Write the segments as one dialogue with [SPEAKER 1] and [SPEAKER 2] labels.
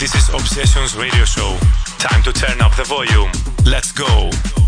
[SPEAKER 1] this is Obsessions Radio Show. Time to turn up the volume. Let's go.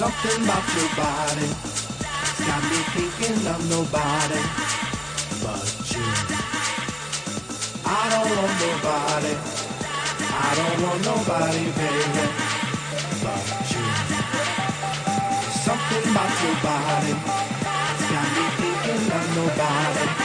[SPEAKER 2] Something about your body got me thinking of
[SPEAKER 3] nobody but you. I don't want nobody. I don't want nobody, baby, but you. Something about your body got me thinking of nobody.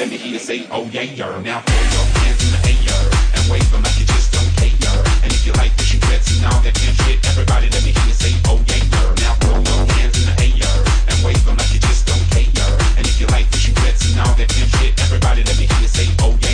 [SPEAKER 3] let me hear you say, oh yeah. Now throw your hands in the air and wave them like you just don't care. And if you like fishing, pets and all that damn shit, everybody, let me hear you say, oh yeah. Now throw your hands in the air and wave them like you just don't care. And if you like and all that damn shit, everybody let me hear you say, oh yeah.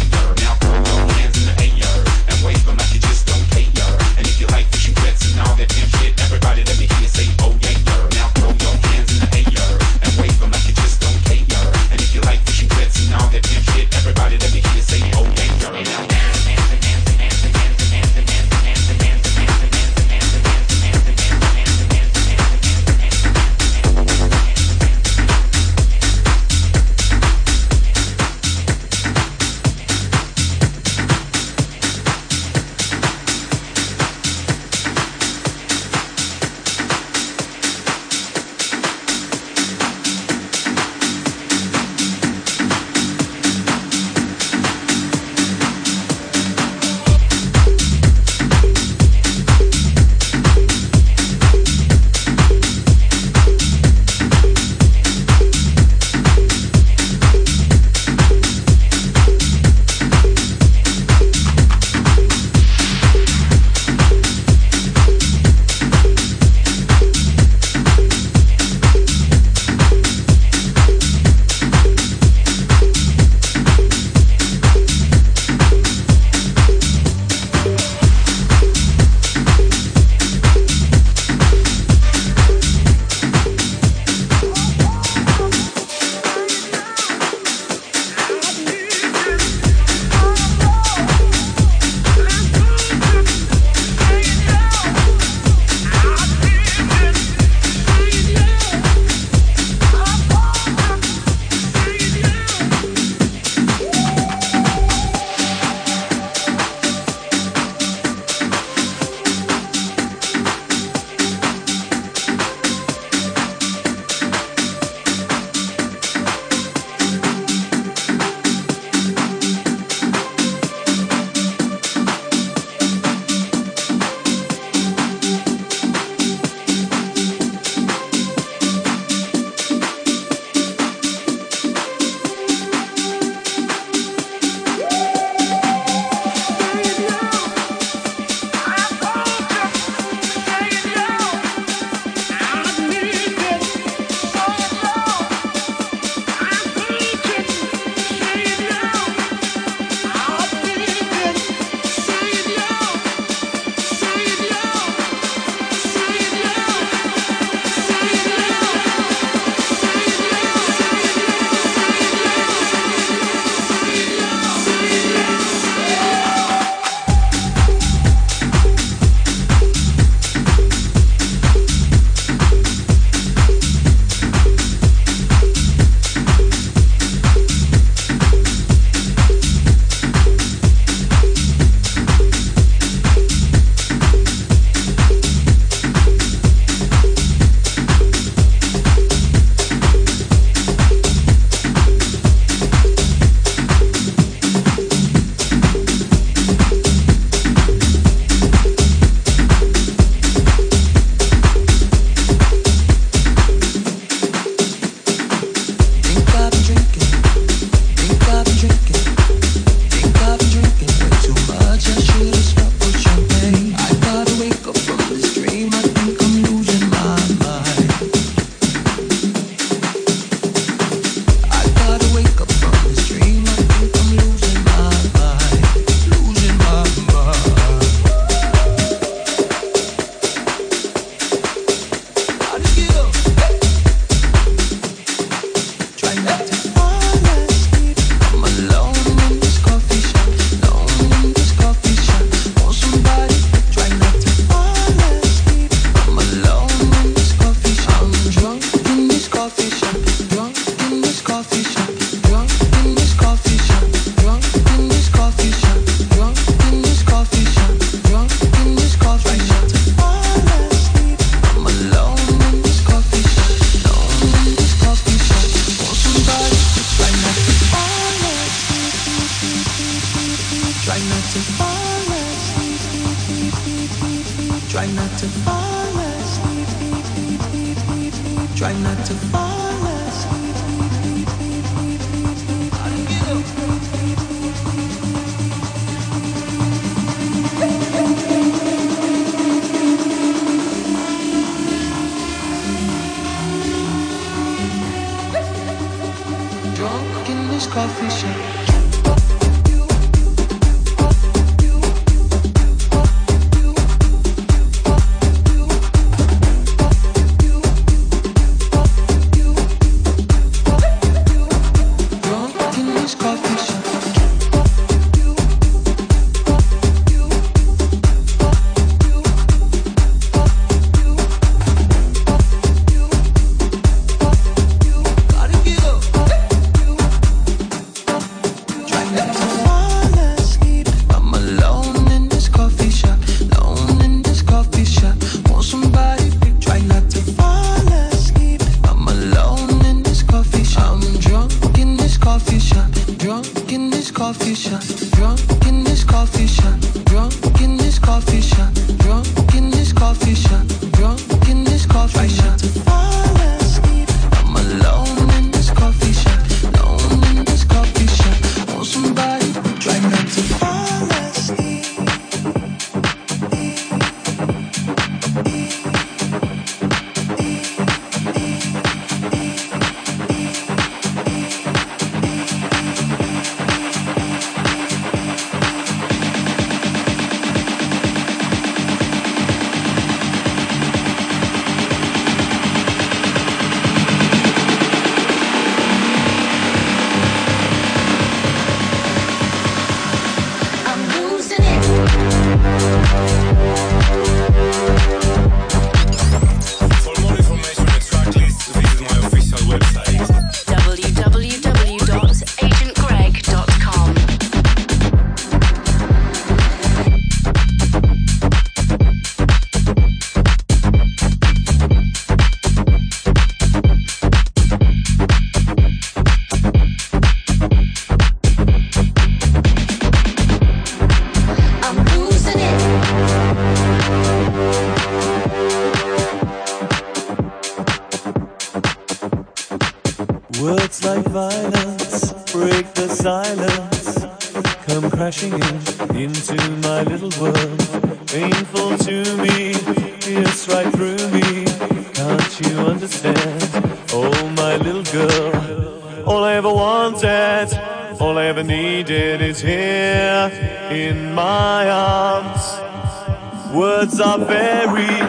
[SPEAKER 4] Are very